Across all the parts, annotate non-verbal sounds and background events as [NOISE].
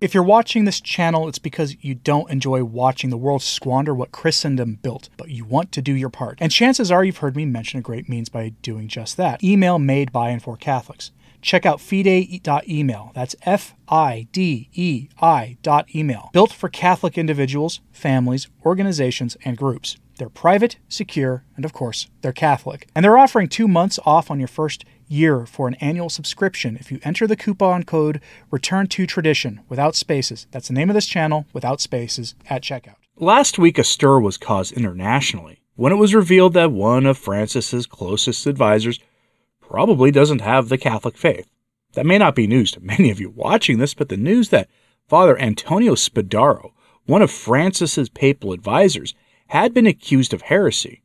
If you're watching this channel, it's because you don't enjoy watching the world squander what Christendom built, but you want to do your part. And chances are you've heard me mention a great means by doing just that. Email made by and for Catholics. Check out fidei.email. That's F I D E I dot email. Built for Catholic individuals, families, organizations, and groups. They're private, secure, and of course, they're Catholic. And they're offering two months off on your first year for an annual subscription if you enter the coupon code Return to Tradition without spaces. That's the name of this channel without spaces at checkout. Last week, a stir was caused internationally when it was revealed that one of Francis's closest advisors probably doesn't have the Catholic faith. That may not be news to many of you watching this, but the news that Father Antonio Spadaro, one of Francis's papal advisors, had been accused of heresy,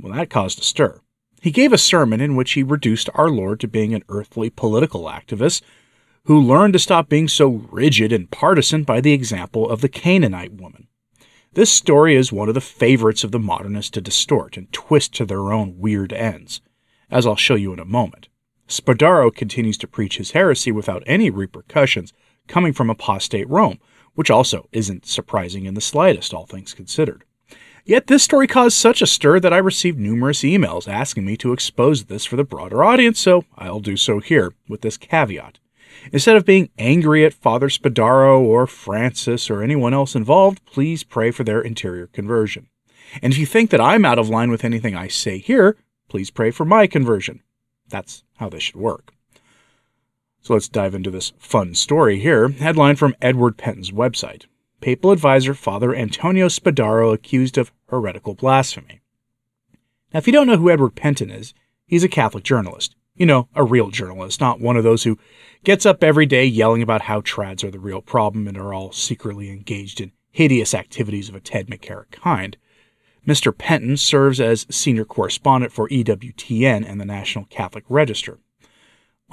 well, that caused a stir. He gave a sermon in which he reduced our Lord to being an earthly political activist who learned to stop being so rigid and partisan by the example of the Canaanite woman. This story is one of the favorites of the modernists to distort and twist to their own weird ends as I'll show you in a moment. Spadaro continues to preach his heresy without any repercussions coming from apostate Rome, which also isn't surprising in the slightest, all things considered. Yet this story caused such a stir that I received numerous emails asking me to expose this for the broader audience, so I'll do so here with this caveat. Instead of being angry at Father Spadaro or Francis or anyone else involved, please pray for their interior conversion. And if you think that I'm out of line with anything I say here, please pray for my conversion. That's how this should work. So let's dive into this fun story here. Headline from Edward Pentin's website Papal advisor Father Antonio Spadaro accused of heretical blasphemy. Now, if you don't know who Edward Pentin is, he's a Catholic journalist. You know, a real journalist, not one of those who gets up every day yelling about how trads are the real problem and are all secretly engaged in hideous activities of a Ted McCarrick kind. Mr. Pentin serves as senior correspondent for EWTN and the National Catholic Register.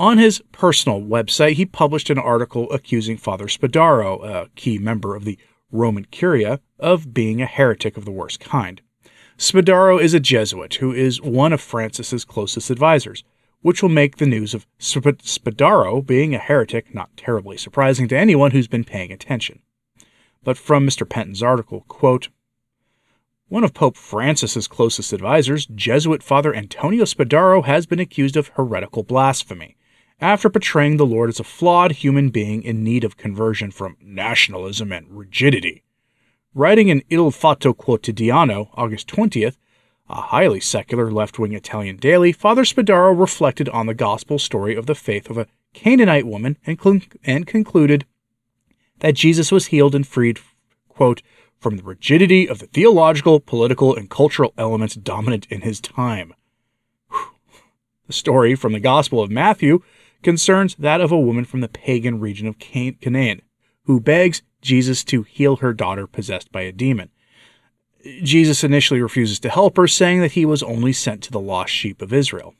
On his personal website, he published an article accusing Father Spadaro, a key member of the Roman Curia, of being a heretic of the worst kind. Spadaro is a Jesuit who is one of Francis's closest advisors, which will make the news of Spadaro being a heretic not terribly surprising to anyone who's been paying attention. But from Mr. Pentin's article, quote, one of Pope Francis's closest advisors, Jesuit Father Antonio Spadaro, has been accused of heretical blasphemy after portraying the Lord as a flawed human being in need of conversion from nationalism and rigidity. Writing in Il Fatto Quotidiano, August 20th, a highly secular left wing Italian daily, Father Spadaro reflected on the gospel story of the faith of a Canaanite woman and, and concluded that Jesus was healed and freed, quote, from the rigidity of the theological, political, and cultural elements dominant in his time. The story from the Gospel of Matthew concerns that of a woman from the pagan region of Canaan who begs Jesus to heal her daughter possessed by a demon. Jesus initially refuses to help her, saying that he was only sent to the lost sheep of Israel.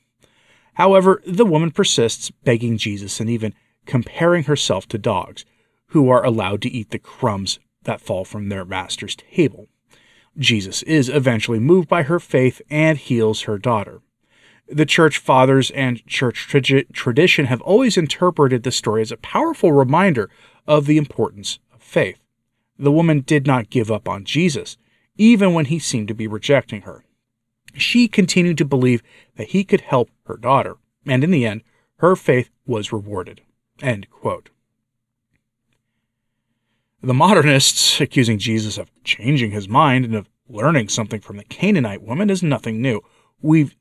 However, the woman persists, begging Jesus and even comparing herself to dogs, who are allowed to eat the crumbs that fall from their master's table. Jesus is eventually moved by her faith and heals her daughter. The church fathers and church tra- tradition have always interpreted the story as a powerful reminder of the importance of faith. The woman did not give up on Jesus, even when he seemed to be rejecting her. She continued to believe that he could help her daughter, and in the end, her faith was rewarded. The modernists accusing Jesus of changing his mind and of learning something from the Canaanite woman is nothing new. We've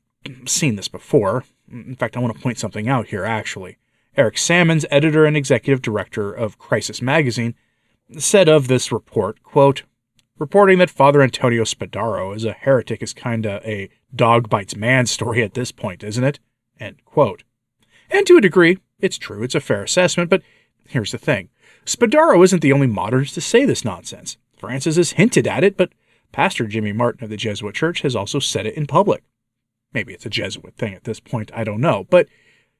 seen this before. In fact, I want to point something out here, actually. Eric Sammons, editor and executive director of Crisis Magazine, said of this report, quote, Reporting that Father Antonio Spadaro is a heretic is kinda a dog bites man story at this point, isn't it? End quote. And to a degree, it's true, it's a fair assessment, but here's the thing. Spadaro isn't the only modernist to say this nonsense. Francis has hinted at it, but Pastor Jimmy Martin of the Jesuit Church has also said it in public. Maybe it's a Jesuit thing at this point, I don't know, but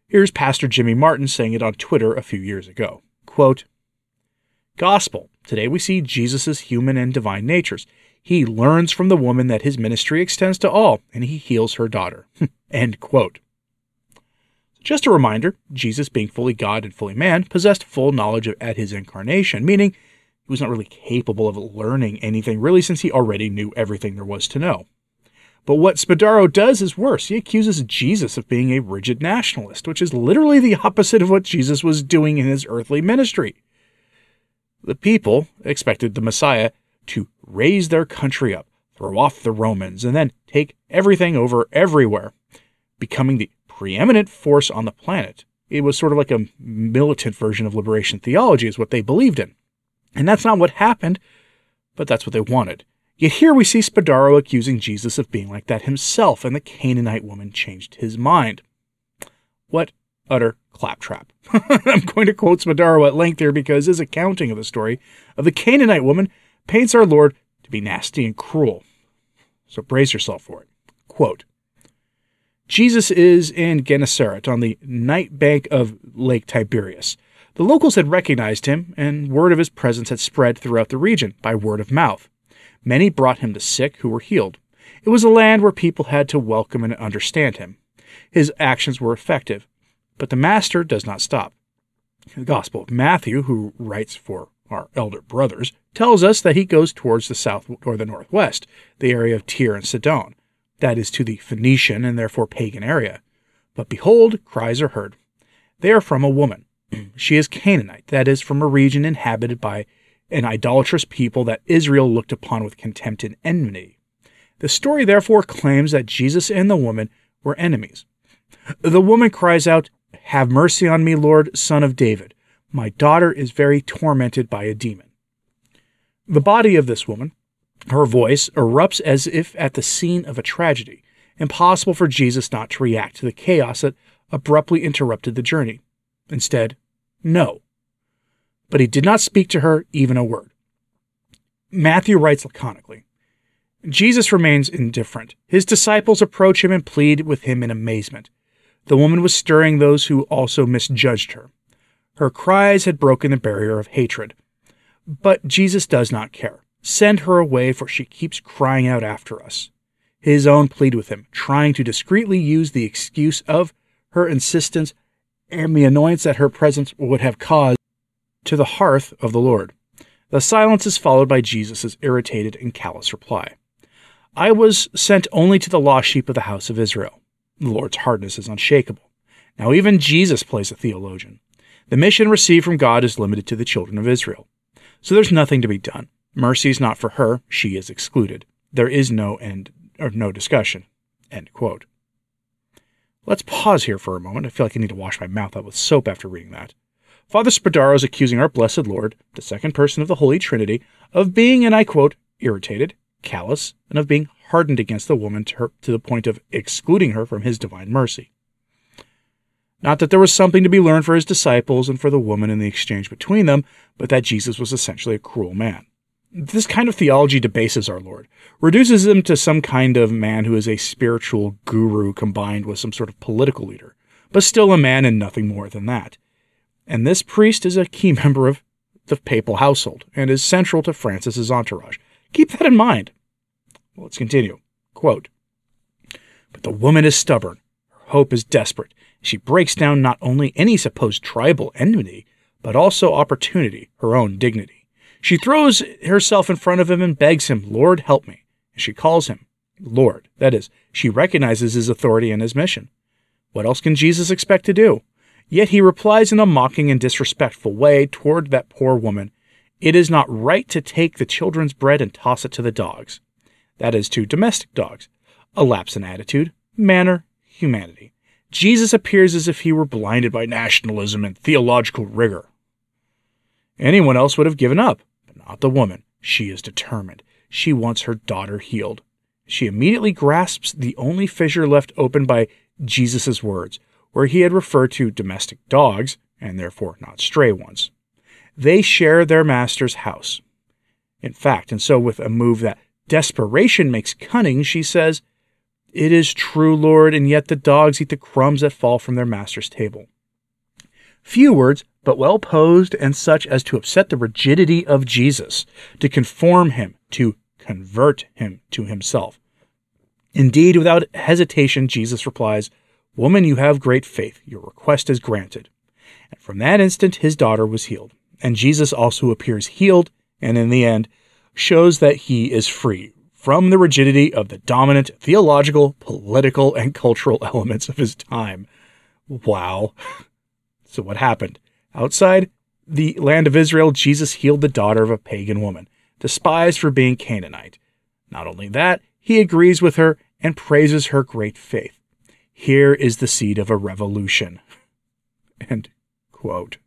here's Pastor Jimmy Martin saying it on Twitter a few years ago. Quote, Gospel. Today we see Jesus' human and divine natures. He learns from the woman that his ministry extends to all, and he heals her daughter. [LAUGHS] End quote. Just a reminder Jesus, being fully God and fully man, possessed full knowledge of, at his incarnation, meaning he was not really capable of learning anything, really, since he already knew everything there was to know. But what Spadaro does is worse. He accuses Jesus of being a rigid nationalist, which is literally the opposite of what Jesus was doing in his earthly ministry. The people expected the Messiah to raise their country up, throw off the Romans, and then take everything over everywhere, becoming the preeminent force on the planet. It was sort of like a militant version of liberation theology, is what they believed in. And that's not what happened, but that's what they wanted. Yet here we see Spadaro accusing Jesus of being like that himself, and the Canaanite woman changed his mind. What utter claptrap. [LAUGHS] I'm going to quote Spadaro at length here because his accounting of the story of the Canaanite woman paints our Lord to be nasty and cruel. So brace yourself for it. Quote Jesus is in Gennesaret on the night bank of Lake Tiberias. The locals had recognized him, and word of his presence had spread throughout the region by word of mouth. Many brought him the sick who were healed. It was a land where people had to welcome and understand him. His actions were effective, but the Master does not stop. The Gospel of Matthew, who writes for our elder brothers, tells us that he goes towards the south or the northwest, the area of Tyre and Sidon, that is to the Phoenician and therefore pagan area. But behold, cries are heard. They are from a woman. [CLEARS THROAT] she is Canaanite, that is, from a region inhabited by an idolatrous people that Israel looked upon with contempt and enmity. The story therefore claims that Jesus and the woman were enemies. The woman cries out, Have mercy on me, Lord, son of David. My daughter is very tormented by a demon. The body of this woman, her voice, erupts as if at the scene of a tragedy. Impossible for Jesus not to react to the chaos that abruptly interrupted the journey. Instead, no. But he did not speak to her even a word. Matthew writes laconically Jesus remains indifferent. His disciples approach him and plead with him in amazement. The woman was stirring those who also misjudged her. Her cries had broken the barrier of hatred. But Jesus does not care. Send her away, for she keeps crying out after us. His own plead with him, trying to discreetly use the excuse of her insistence and the annoyance that her presence would have caused to the hearth of the Lord. The silence is followed by Jesus' irritated and callous reply I was sent only to the lost sheep of the house of Israel. The Lord's hardness is unshakable. Now, even Jesus plays a theologian. The mission received from God is limited to the children of Israel. So there's nothing to be done. Mercy is not for her, she is excluded. There is no end or no discussion. End quote. Let's pause here for a moment. I feel like I need to wash my mouth out with soap after reading that. Father Spadaro is accusing our blessed Lord, the second person of the Holy Trinity, of being, and I quote, irritated, callous, and of being hardened against the woman to, her, to the point of excluding her from his divine mercy. Not that there was something to be learned for his disciples and for the woman in the exchange between them, but that Jesus was essentially a cruel man. This kind of theology debases our Lord, reduces him to some kind of man who is a spiritual guru combined with some sort of political leader, but still a man and nothing more than that. And this priest is a key [LAUGHS] member of the papal household and is central to Francis's entourage. Keep that in mind. Well, let's continue. Quote, But the woman is stubborn. Her hope is desperate. She breaks down not only any supposed tribal enmity, but also opportunity, her own dignity. She throws herself in front of him and begs him, Lord, help me. And she calls him Lord. That is, she recognizes his authority and his mission. What else can Jesus expect to do? Yet he replies in a mocking and disrespectful way toward that poor woman It is not right to take the children's bread and toss it to the dogs. That is, to domestic dogs. A lapse in attitude, manner, humanity. Jesus appears as if he were blinded by nationalism and theological rigor. Anyone else would have given up, but not the woman. She is determined. She wants her daughter healed. She immediately grasps the only fissure left open by Jesus' words, where he had referred to domestic dogs, and therefore not stray ones. They share their master's house. In fact, and so with a move that desperation makes cunning, she says, it is true, Lord, and yet the dogs eat the crumbs that fall from their master's table. Few words, but well posed and such as to upset the rigidity of Jesus, to conform him, to convert him to himself. Indeed, without hesitation, Jesus replies, Woman, you have great faith. Your request is granted. And from that instant, his daughter was healed. And Jesus also appears healed, and in the end, shows that he is free from the rigidity of the dominant theological, political, and cultural [LAUGHS] elements of his time. Wow. [LAUGHS] So, what happened? Outside the land of Israel, Jesus healed the daughter of a pagan woman, despised for being Canaanite. Not only that, he agrees with her and praises her great faith. Here is the seed of a revolution. [LAUGHS] End quote.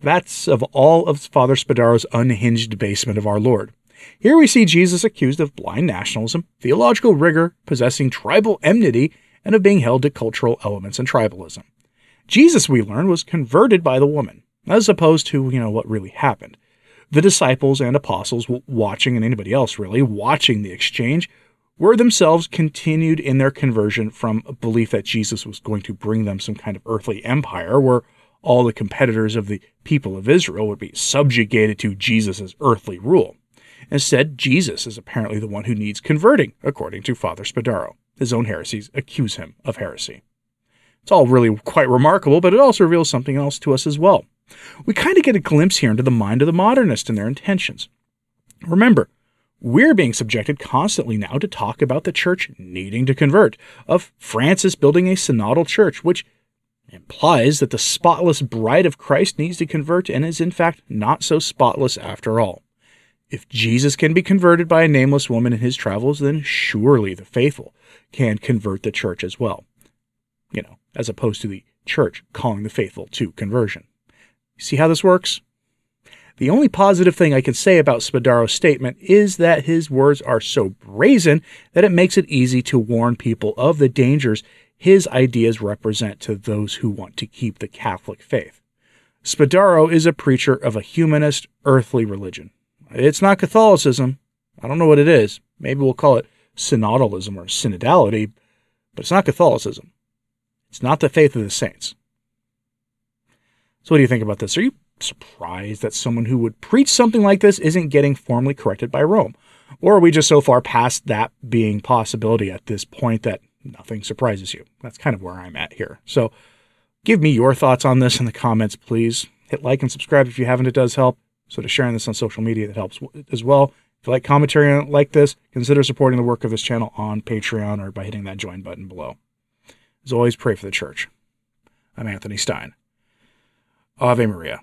That's of all of Father Spadaro's unhinged basement of our Lord. Here we see Jesus accused of blind nationalism, theological rigor, possessing tribal enmity, and of being held to cultural elements and tribalism. Jesus, we learn, was converted by the woman, as opposed to, you know, what really happened. The disciples and apostles watching, and anybody else really, watching the exchange, were themselves continued in their conversion from a belief that Jesus was going to bring them some kind of earthly empire where all the competitors of the people of Israel would be subjugated to Jesus' earthly rule. Instead, Jesus is apparently the one who needs converting, according to Father Spadaro. His own heresies accuse him of heresy. It's all really quite remarkable, but it also reveals something else to us as well. We kind of get a glimpse here into the mind of the modernist and their intentions. Remember, we're being subjected constantly now to talk about the church needing to convert, of Francis building a synodal church, which implies that the spotless bride of Christ needs to convert and is in fact not so spotless after all. If Jesus can be converted by a nameless woman in his travels, then surely the faithful can convert the church as well. You know, as opposed to the church calling the faithful to conversion. See how this works? The only positive thing I can say about Spadaro's statement is that his words are so brazen that it makes it easy to warn people of the dangers his ideas represent to those who want to keep the Catholic faith. Spadaro is a preacher of a humanist, earthly religion. It's not Catholicism. I don't know what it is. Maybe we'll call it synodalism or synodality, but it's not Catholicism. It's not the faith of the saints. So, what do you think about this? Are you surprised that someone who would preach something like this isn't getting formally corrected by Rome? Or are we just so far past that being possibility at this point that nothing surprises you? That's kind of where I'm at here. So, give me your thoughts on this in the comments, please. Hit like and subscribe if you haven't, it does help. So, to sharing this on social media, that helps as well. If you like commentary like this, consider supporting the work of this channel on Patreon or by hitting that join button below. As always, pray for the church. I'm Anthony Stine. Ave Maria.